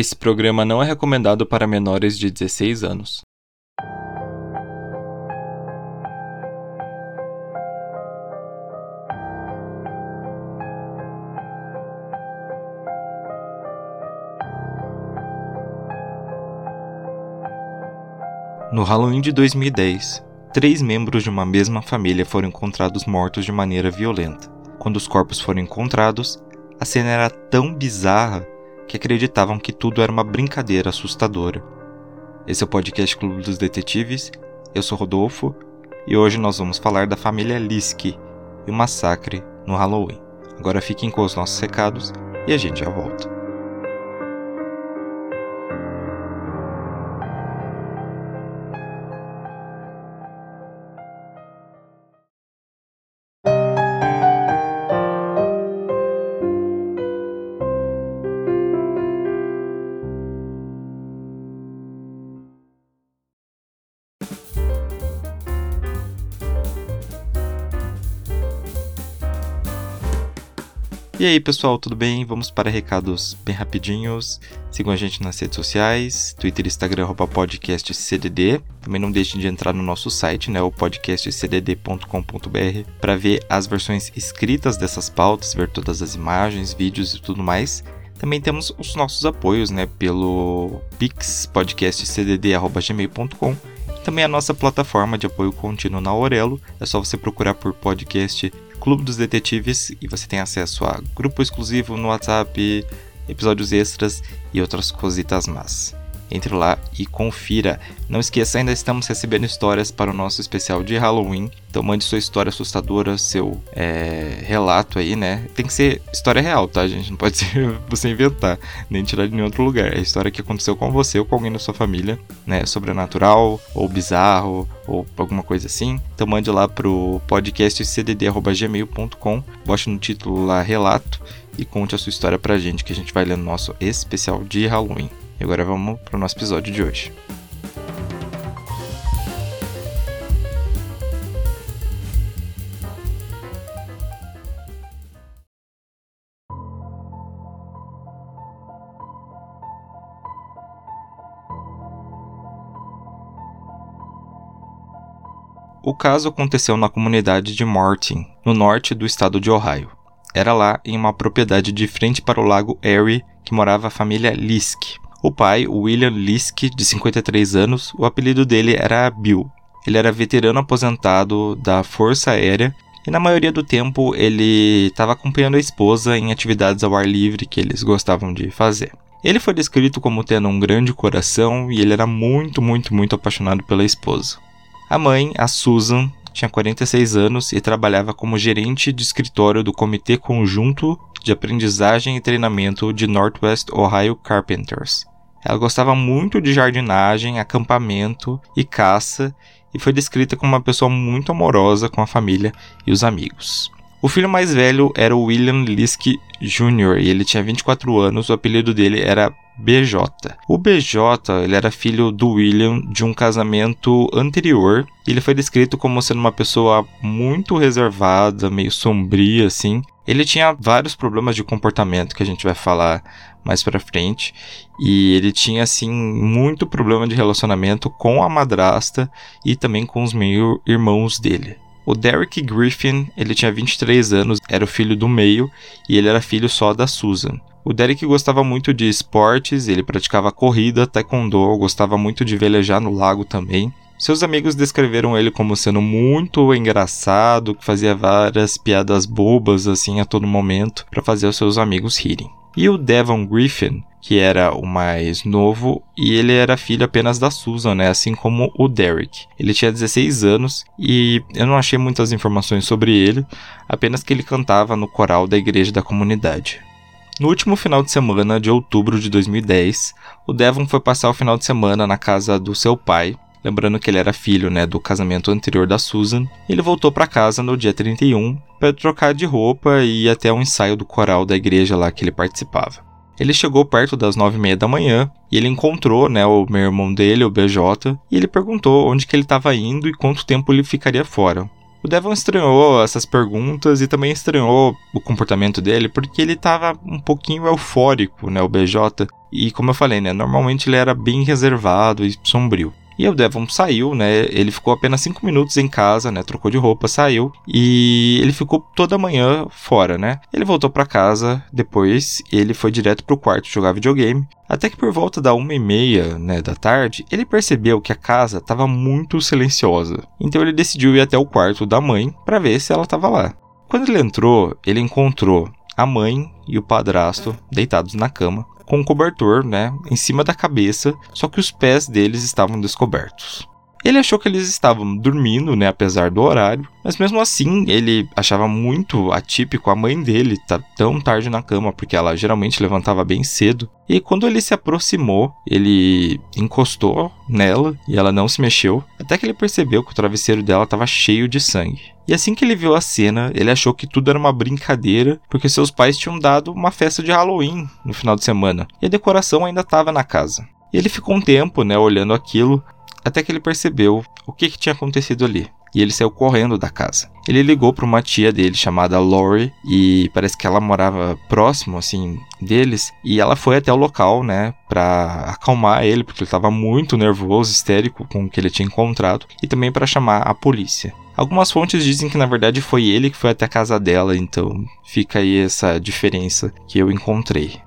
Esse programa não é recomendado para menores de 16 anos. No Halloween de 2010, três membros de uma mesma família foram encontrados mortos de maneira violenta. Quando os corpos foram encontrados, a cena era tão bizarra que acreditavam que tudo era uma brincadeira assustadora. Esse é o podcast Clube dos Detetives. Eu sou Rodolfo e hoje nós vamos falar da família Liske e o massacre no Halloween. Agora fiquem com os nossos recados e a gente já volta. E aí pessoal, tudo bem? Vamos para recados bem rapidinhos. Sigam a gente nas redes sociais, Twitter Instagram, podcastcdd. Também não deixem de entrar no nosso site, né, o podcastcdd.com.br, para ver as versões escritas dessas pautas, ver todas as imagens, vídeos e tudo mais. Também temos os nossos apoios, né, pelo Pix podcastcdd@gmail.com também a nossa plataforma de apoio contínuo na Aurelo. É só você procurar por podcast Clube dos Detetives e você tem acesso a grupo exclusivo no WhatsApp, episódios extras e outras cositas más. Entre lá e confira. Não esqueça, ainda estamos recebendo histórias para o nosso especial de Halloween. Então mande sua história assustadora, seu é, relato aí, né? Tem que ser história real, tá, gente? Não pode ser você inventar, nem tirar de nenhum outro lugar. É a história que aconteceu com você ou com alguém da sua família, né? Sobrenatural, ou bizarro, ou alguma coisa assim. Então mande lá pro podcast cdd.gmail.com, bote no título lá relato e conte a sua história pra gente, que a gente vai ler no nosso especial de Halloween. E agora vamos para o nosso episódio de hoje. O caso aconteceu na comunidade de Martin, no norte do estado de Ohio. Era lá, em uma propriedade de frente para o lago Erie, que morava a família Lisk, o pai, William Lisk, de 53 anos, o apelido dele era Bill. Ele era veterano aposentado da Força Aérea e na maioria do tempo ele estava acompanhando a esposa em atividades ao ar livre que eles gostavam de fazer. Ele foi descrito como tendo um grande coração e ele era muito, muito, muito apaixonado pela esposa. A mãe, a Susan, tinha 46 anos e trabalhava como gerente de escritório do Comitê Conjunto de Aprendizagem e Treinamento de Northwest Ohio Carpenters. Ela gostava muito de jardinagem, acampamento e caça e foi descrita como uma pessoa muito amorosa com a família e os amigos. O filho mais velho era o William Lisk Jr. e ele tinha 24 anos, o apelido dele era BJ. O BJ ele era filho do William de um casamento anterior. Ele foi descrito como sendo uma pessoa muito reservada, meio sombria assim. Ele tinha vários problemas de comportamento que a gente vai falar mais para frente, e ele tinha assim muito problema de relacionamento com a madrasta e também com os meio irmãos dele. O Derek Griffin, ele tinha 23 anos, era o filho do meio e ele era filho só da Susan. O Derek gostava muito de esportes, ele praticava corrida, taekwondo, gostava muito de velejar no lago também. Seus amigos descreveram ele como sendo muito engraçado, que fazia várias piadas bobas assim a todo momento para fazer os seus amigos rirem. E o Devon Griffin, que era o mais novo, e ele era filho apenas da Susan, né? assim como o Derek. Ele tinha 16 anos e eu não achei muitas informações sobre ele, apenas que ele cantava no coral da igreja da comunidade. No último final de semana de outubro de 2010, o Devon foi passar o final de semana na casa do seu pai, lembrando que ele era filho né, do casamento anterior da Susan. Ele voltou para casa no dia 31 para trocar de roupa e ir até um ensaio do coral da igreja lá que ele participava. Ele chegou perto das nove e meia da manhã e ele encontrou, né, o meu irmão dele, o BJ, e ele perguntou onde que ele estava indo e quanto tempo ele ficaria fora. O Devon estranhou essas perguntas e também estranhou o comportamento dele porque ele estava um pouquinho eufórico, né, o BJ. E como eu falei, né, normalmente ele era bem reservado e sombrio. E o Devon saiu, né? Ele ficou apenas 5 minutos em casa, né? Trocou de roupa, saiu. E ele ficou toda manhã fora, né? Ele voltou para casa depois ele foi direto pro quarto jogar videogame. Até que por volta da uma e meia né, da tarde, ele percebeu que a casa estava muito silenciosa. Então ele decidiu ir até o quarto da mãe para ver se ela estava lá. Quando ele entrou, ele encontrou a mãe e o padrasto deitados na cama, com um cobertor, né, em cima da cabeça, só que os pés deles estavam descobertos. Ele achou que eles estavam dormindo, né, apesar do horário, mas mesmo assim ele achava muito atípico a mãe dele estar tá tão tarde na cama, porque ela geralmente levantava bem cedo. E quando ele se aproximou, ele encostou nela e ela não se mexeu, até que ele percebeu que o travesseiro dela estava cheio de sangue. E assim que ele viu a cena, ele achou que tudo era uma brincadeira, porque seus pais tinham dado uma festa de Halloween no final de semana, e a decoração ainda estava na casa. E ele ficou um tempo, né, olhando aquilo, até que ele percebeu o que, que tinha acontecido ali. E ele saiu correndo da casa. Ele ligou para uma tia dele chamada Lori e parece que ela morava próximo assim deles e ela foi até o local, né, para acalmar ele porque ele estava muito nervoso, histérico com o que ele tinha encontrado e também para chamar a polícia. Algumas fontes dizem que na verdade foi ele que foi até a casa dela, então fica aí essa diferença que eu encontrei.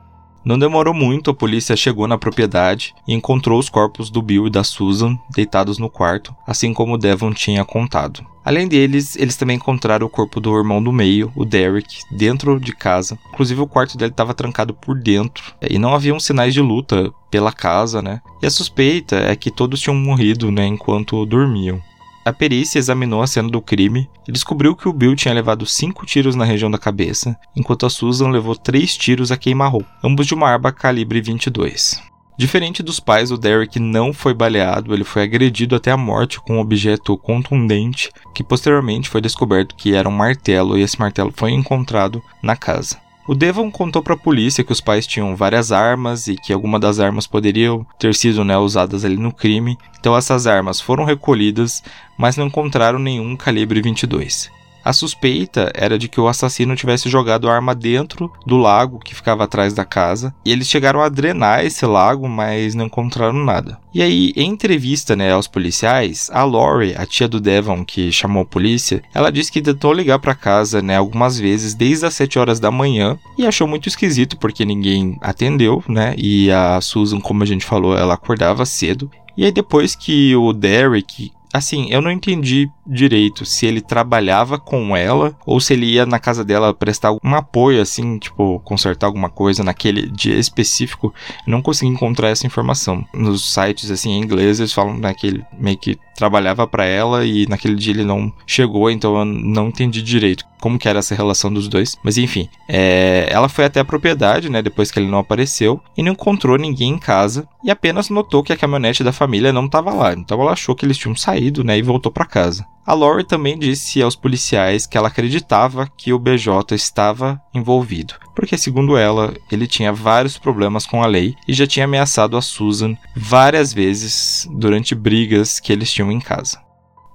Não demorou muito, a polícia chegou na propriedade e encontrou os corpos do Bill e da Susan deitados no quarto, assim como Devon tinha contado. Além deles, eles também encontraram o corpo do irmão do meio, o Derek, dentro de casa. Inclusive, o quarto dele estava trancado por dentro e não haviam sinais de luta pela casa, né? E a suspeita é que todos tinham morrido, né, enquanto dormiam. A perícia examinou a cena do crime e descobriu que o Bill tinha levado cinco tiros na região da cabeça, enquanto a Susan levou três tiros a queima-roupa, ambos de uma arma calibre 22. Diferente dos pais, o Derek não foi baleado, ele foi agredido até a morte com um objeto contundente, que posteriormente foi descoberto que era um martelo e esse martelo foi encontrado na casa. O Devon contou para a polícia que os pais tinham várias armas e que alguma das armas poderiam ter sido né, usadas ali no crime. Então essas armas foram recolhidas, mas não encontraram nenhum calibre 22. A suspeita era de que o assassino tivesse jogado a arma dentro do lago que ficava atrás da casa, e eles chegaram a drenar esse lago, mas não encontraram nada. E aí, em entrevista né, aos policiais, a Lori, a tia do Devon que chamou a polícia, ela disse que tentou ligar para casa né, algumas vezes desde as 7 horas da manhã e achou muito esquisito porque ninguém atendeu, né? E a Susan, como a gente falou, ela acordava cedo. E aí depois que o Derek assim, eu não entendi direito se ele trabalhava com ela ou se ele ia na casa dela prestar um apoio, assim, tipo, consertar alguma coisa naquele dia específico. Não consegui encontrar essa informação. Nos sites, assim, em inglês, eles falam né, que ele meio que trabalhava para ela e naquele dia ele não chegou, então eu não entendi direito como que era essa relação dos dois. Mas enfim, é... ela foi até a propriedade, né, depois que ele não apareceu, e não encontrou ninguém em casa, e apenas notou que a caminhonete da família não estava lá. Então ela achou que eles tinham saído, né, e voltou para casa. A Lori também disse aos policiais que ela acreditava que o BJ estava envolvido, porque, segundo ela, ele tinha vários problemas com a lei e já tinha ameaçado a Susan várias vezes durante brigas que eles tinham em casa.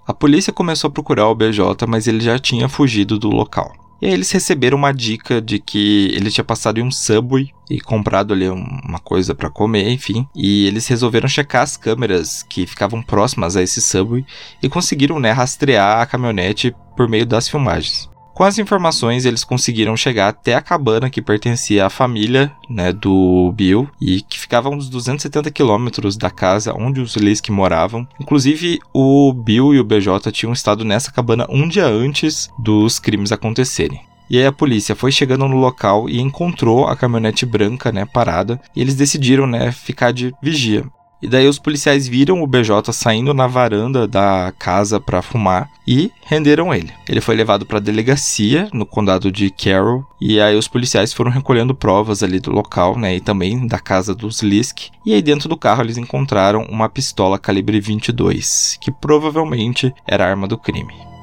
A polícia começou a procurar o BJ, mas ele já tinha fugido do local. E aí eles receberam uma dica de que ele tinha passado em um Subway e comprado ali uma coisa para comer, enfim. E eles resolveram checar as câmeras que ficavam próximas a esse Subway e conseguiram, né, rastrear a caminhonete por meio das filmagens. Com as informações, eles conseguiram chegar até a cabana que pertencia à família né, do Bill e que ficava a uns 270 quilômetros da casa onde os Lisk moravam. Inclusive, o Bill e o BJ tinham estado nessa cabana um dia antes dos crimes acontecerem. E aí a polícia foi chegando no local e encontrou a caminhonete branca, né, parada, e eles decidiram, né, ficar de vigia. E daí os policiais viram o BJ saindo na varanda da casa para fumar e renderam ele. Ele foi levado para a delegacia no condado de Carroll e aí os policiais foram recolhendo provas ali do local, né, e também da casa dos Lisk. E aí dentro do carro eles encontraram uma pistola calibre 22, que provavelmente era a arma do crime.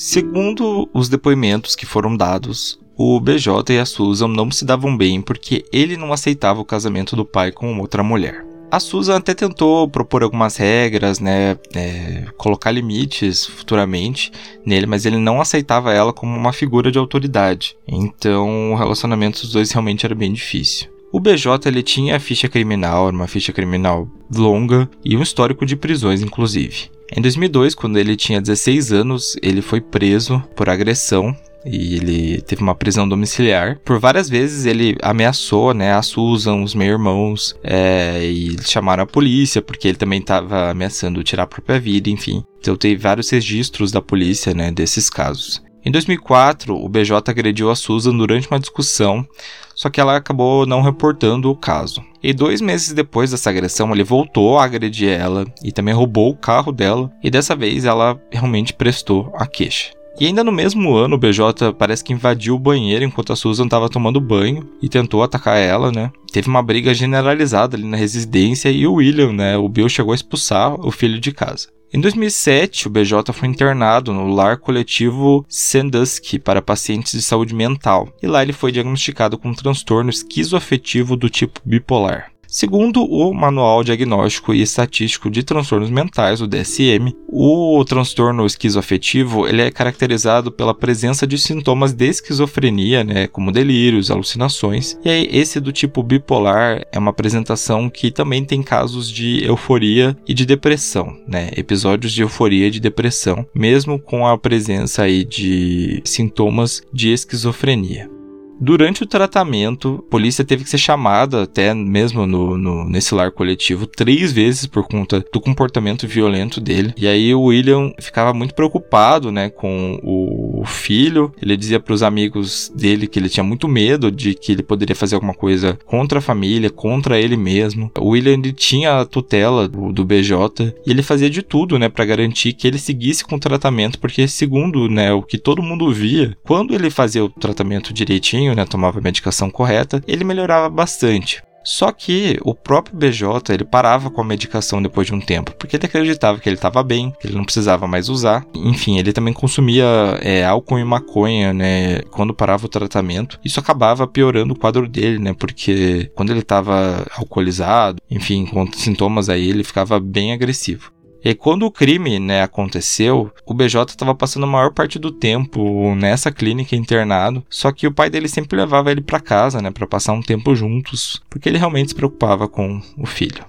Segundo os depoimentos que foram dados, o BJ e a Susan não se davam bem porque ele não aceitava o casamento do pai com outra mulher. A Susan até tentou propor algumas regras, né, é, colocar limites futuramente nele, mas ele não aceitava ela como uma figura de autoridade. Então o relacionamento dos dois realmente era bem difícil. O BJ ele tinha a ficha criminal, uma ficha criminal longa e um histórico de prisões, inclusive. Em 2002, quando ele tinha 16 anos, ele foi preso por agressão e ele teve uma prisão domiciliar. Por várias vezes ele ameaçou, né, a Susan, os meus irmãos, é, e chamaram a polícia porque ele também estava ameaçando tirar a própria vida, enfim. Então tem vários registros da polícia, né, desses casos. Em 2004, o BJ agrediu a Susan durante uma discussão, só que ela acabou não reportando o caso. E dois meses depois dessa agressão, ele voltou a agredir ela e também roubou o carro dela, e dessa vez ela realmente prestou a queixa. E ainda no mesmo ano, o BJ parece que invadiu o banheiro enquanto a Susan estava tomando banho e tentou atacar ela, né? Teve uma briga generalizada ali na residência e o William, né? O Bill chegou a expulsar o filho de casa. Em 2007, o BJ foi internado no lar coletivo Sandusky para pacientes de saúde mental, e lá ele foi diagnosticado com um transtorno esquizoafetivo do tipo bipolar. Segundo o Manual Diagnóstico e Estatístico de Transtornos Mentais, o DSM, o transtorno esquizoafetivo ele é caracterizado pela presença de sintomas de esquizofrenia, né, como delírios, alucinações. E aí, esse do tipo bipolar é uma apresentação que também tem casos de euforia e de depressão, né, episódios de euforia e de depressão, mesmo com a presença aí de sintomas de esquizofrenia. Durante o tratamento, a polícia teve que ser chamada, até mesmo no, no, nesse lar coletivo, três vezes por conta do comportamento violento dele. E aí o William ficava muito preocupado, né, com o filho. Ele dizia para os amigos dele que ele tinha muito medo de que ele poderia fazer alguma coisa contra a família, contra ele mesmo. O William tinha a tutela do, do BJ e ele fazia de tudo, né, para garantir que ele seguisse com o tratamento, porque segundo, né, o que todo mundo via, quando ele fazia o tratamento direitinho né, tomava a medicação correta, ele melhorava bastante. Só que o próprio BJ ele parava com a medicação depois de um tempo, porque ele acreditava que ele estava bem, que ele não precisava mais usar. Enfim, ele também consumia é, álcool e maconha, né? Quando parava o tratamento, isso acabava piorando o quadro dele, né? Porque quando ele estava alcoolizado, enfim, com sintomas aí, ele ficava bem agressivo. E quando o crime né, aconteceu, o BJ estava passando a maior parte do tempo nessa clínica internado, só que o pai dele sempre levava ele para casa, né, para passar um tempo juntos, porque ele realmente se preocupava com o filho.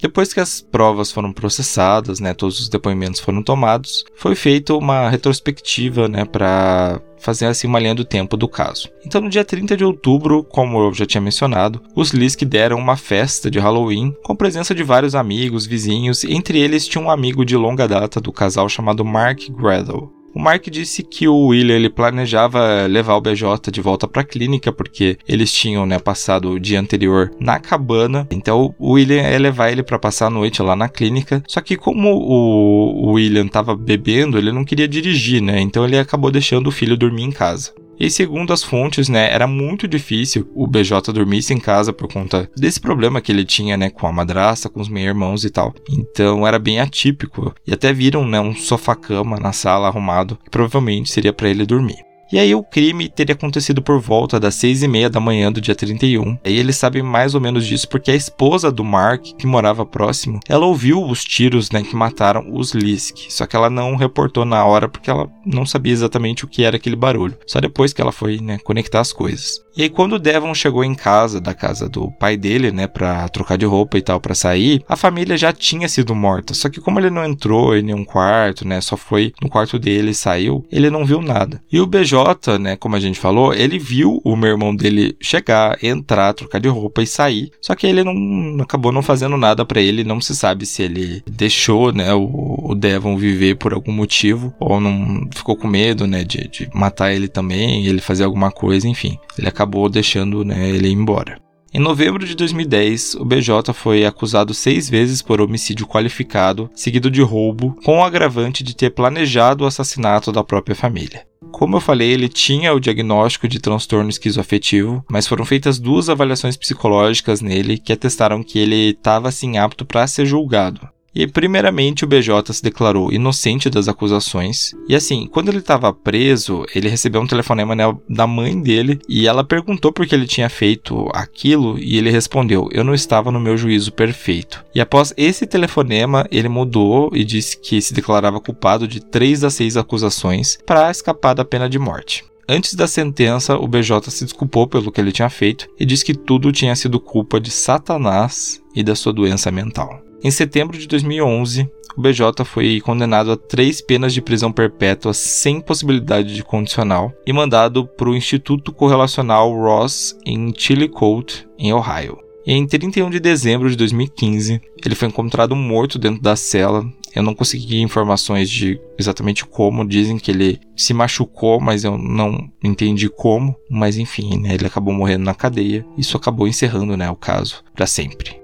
Depois que as provas foram processadas, né, todos os depoimentos foram tomados, foi feita uma retrospectiva, né, para fazer assim uma linha do tempo do caso. Então, no dia 30 de outubro, como eu já tinha mencionado, os Lisk deram uma festa de Halloween com presença de vários amigos, vizinhos, entre eles tinha um amigo de longa data do casal chamado Mark Gradle. O Mark disse que o William ele planejava levar o BJ de volta para a clínica porque eles tinham né, passado o dia anterior na cabana. Então o William ia levar ele para passar a noite lá na clínica. Só que como o, William estava bebendo, ele não queria dirigir, né? Então ele acabou deixando o filho dormir em casa. E segundo as fontes, né, era muito difícil o BJ dormisse em casa por conta desse problema que ele tinha, né, com a madrasta, com os meus irmãos e tal. Então era bem atípico. E até viram, né, um sofá-cama na sala arrumado, que provavelmente seria para ele dormir. E aí o crime teria acontecido por volta das seis e meia da manhã do dia 31. E eles sabem mais ou menos disso porque a esposa do Mark, que morava próximo, ela ouviu os tiros né, que mataram os Lisk. Só que ela não reportou na hora porque ela não sabia exatamente o que era aquele barulho. Só depois que ela foi né, conectar as coisas. E aí quando o Devon chegou em casa, da casa do pai dele, né, pra trocar de roupa e tal, para sair, a família já tinha sido morta. Só que como ele não entrou em nenhum quarto, né, só foi no quarto dele e saiu, ele não viu nada. E o BJ né, como a gente falou, ele viu o meu irmão dele chegar, entrar, trocar de roupa e sair. Só que ele não acabou não fazendo nada para ele, não se sabe se ele deixou, né, o, o Devon viver por algum motivo ou não ficou com medo, né, de, de matar ele também, ele fazer alguma coisa, enfim. Ele acabou deixando, né, ele embora. Em novembro de 2010, o BJ foi acusado seis vezes por homicídio qualificado, seguido de roubo, com o agravante de ter planejado o assassinato da própria família. Como eu falei, ele tinha o diagnóstico de transtorno esquizoafetivo, mas foram feitas duas avaliações psicológicas nele que atestaram que ele estava assim apto para ser julgado. E primeiramente o BJ se declarou inocente das acusações. E assim, quando ele estava preso, ele recebeu um telefonema da mãe dele e ela perguntou por que ele tinha feito aquilo e ele respondeu: "Eu não estava no meu juízo perfeito". E após esse telefonema, ele mudou e disse que se declarava culpado de três a seis acusações para escapar da pena de morte. Antes da sentença, o BJ se desculpou pelo que ele tinha feito e disse que tudo tinha sido culpa de Satanás e da sua doença mental. Em setembro de 2011, o BJ foi condenado a três penas de prisão perpétua sem possibilidade de condicional e mandado para o Instituto Correlacional Ross em Chillicothe, em Ohio. E em 31 de dezembro de 2015, ele foi encontrado morto dentro da cela. Eu não consegui informações de exatamente como. Dizem que ele se machucou, mas eu não entendi como. Mas enfim, né, ele acabou morrendo na cadeia. Isso acabou encerrando né, o caso para sempre.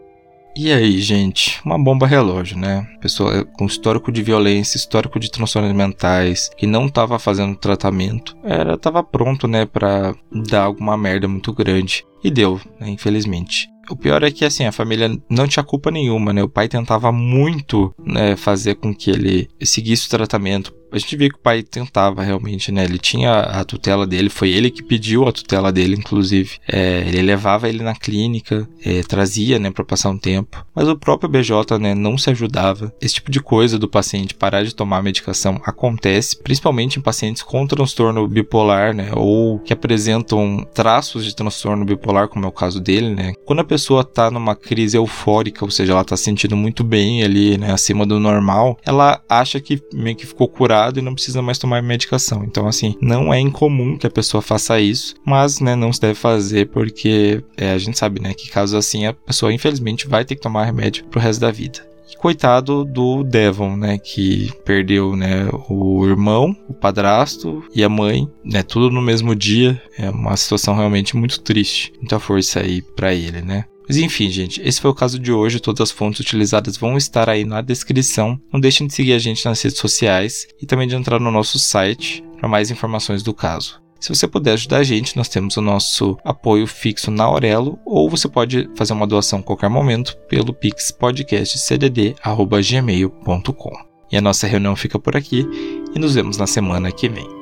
E aí, gente, uma bomba relógio, né? Pessoa com histórico de violência, histórico de transtornos mentais, que não estava fazendo tratamento, era tava pronto, né, para dar alguma merda muito grande. E deu, né, infelizmente. O pior é que, assim, a família não tinha culpa nenhuma, né? O pai tentava muito né, fazer com que ele seguisse o tratamento a gente vê que o pai tentava realmente, né? Ele tinha a tutela dele, foi ele que pediu a tutela dele, inclusive. É, ele levava ele na clínica, é, trazia, né, para passar um tempo. Mas o próprio BJ, né, não se ajudava. Esse tipo de coisa do paciente parar de tomar medicação acontece, principalmente em pacientes com transtorno bipolar, né, ou que apresentam traços de transtorno bipolar, como é o caso dele, né. Quando a pessoa tá numa crise eufórica, ou seja, ela tá se sentindo muito bem ali, né, acima do normal, ela acha que meio que ficou curada e não precisa mais tomar medicação. Então, assim, não é incomum que a pessoa faça isso, mas, né, não se deve fazer porque é, a gente sabe, né, que casos assim a pessoa infelizmente vai ter que tomar remédio pro resto da vida. Coitado do Devon, né, que perdeu, né, o irmão, o padrasto e a mãe, né, tudo no mesmo dia. É uma situação realmente muito triste. Muita força aí para ele, né? Mas enfim, gente, esse foi o caso de hoje. Todas as fontes utilizadas vão estar aí na descrição. Não deixem de seguir a gente nas redes sociais e também de entrar no nosso site para mais informações do caso. Se você puder ajudar a gente, nós temos o nosso apoio fixo na Aurelo, ou você pode fazer uma doação a qualquer momento pelo pixpodcastcdd.gmail.com. E a nossa reunião fica por aqui e nos vemos na semana que vem.